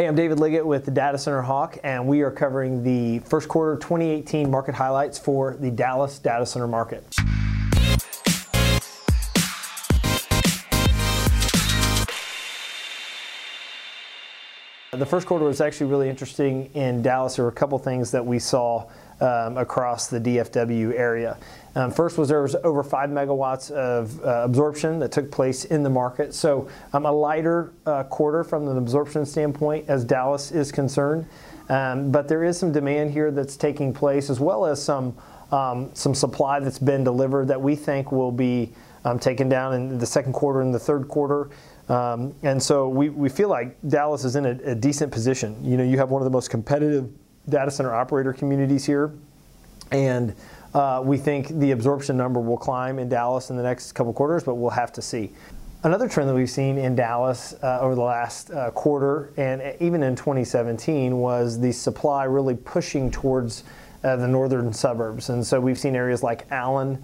Hey, I'm David Liggett with the Data Center Hawk, and we are covering the first quarter 2018 market highlights for the Dallas data center market. The first quarter was actually really interesting in Dallas. There were a couple things that we saw um, across the DFW area. Um, first was there was over five megawatts of uh, absorption that took place in the market. So um, a lighter uh, quarter from an absorption standpoint as Dallas is concerned. Um, but there is some demand here that's taking place as well as some um, some supply that's been delivered that we think will be um, taken down in the second quarter and the third quarter. Um, and so we, we feel like Dallas is in a, a decent position. You know, you have one of the most competitive data center operator communities here. And uh, we think the absorption number will climb in Dallas in the next couple quarters, but we'll have to see. Another trend that we've seen in Dallas uh, over the last uh, quarter and even in 2017 was the supply really pushing towards uh, the northern suburbs. And so we've seen areas like Allen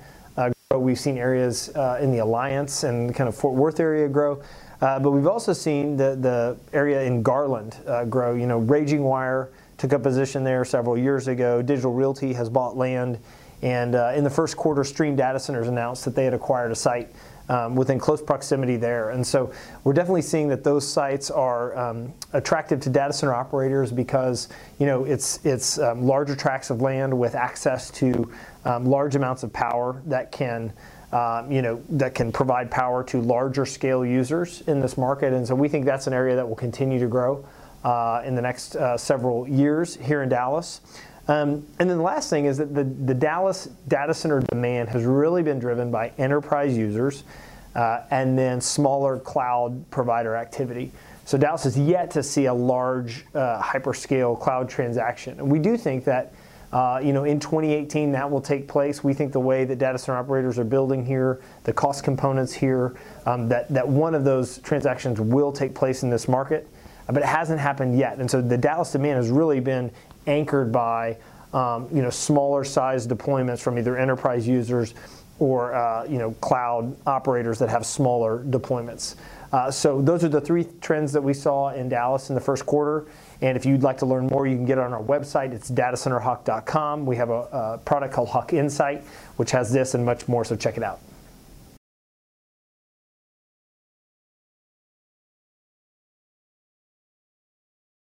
we've seen areas uh, in the Alliance and kind of Fort Worth area grow. but we've also seen the, the area in Garland grow. You know, RagingWire took a position there several years ago. Digital Realty has bought land, and uh, in the first quarter, Stream Data Centers announced that they had acquired a site um, within close proximity there. And so we're definitely seeing that those sites are um, attractive to data center operators because you know it's it's um, larger tracts of land with access to um, large amounts of power that can. Um, you know that can provide power to larger scale users in this market, and so we think that's an area that will continue to grow uh, in the next uh, several years here in Dallas. Um, and then the last thing is that the, the Dallas data center demand has really been driven by enterprise users uh, and then smaller cloud provider activity. So Dallas is yet to see a large uh, hyperscale cloud transaction. And we do think that uh, you know, in 2018, that will take place. We think the way that data center operators are building here, the cost components here, um, that, that one of those transactions will take place in this market but it hasn't happened yet. And so the Dallas demand has really been anchored by um, you know smaller size deployments from either enterprise users or uh, you know cloud operators that have smaller deployments. Uh, so those are the three trends that we saw in Dallas in the first quarter. And if you'd like to learn more, you can get it on our website. It's datacenterhawk.com. We have a, a product called Hawk Insight, which has this and much more. So check it out.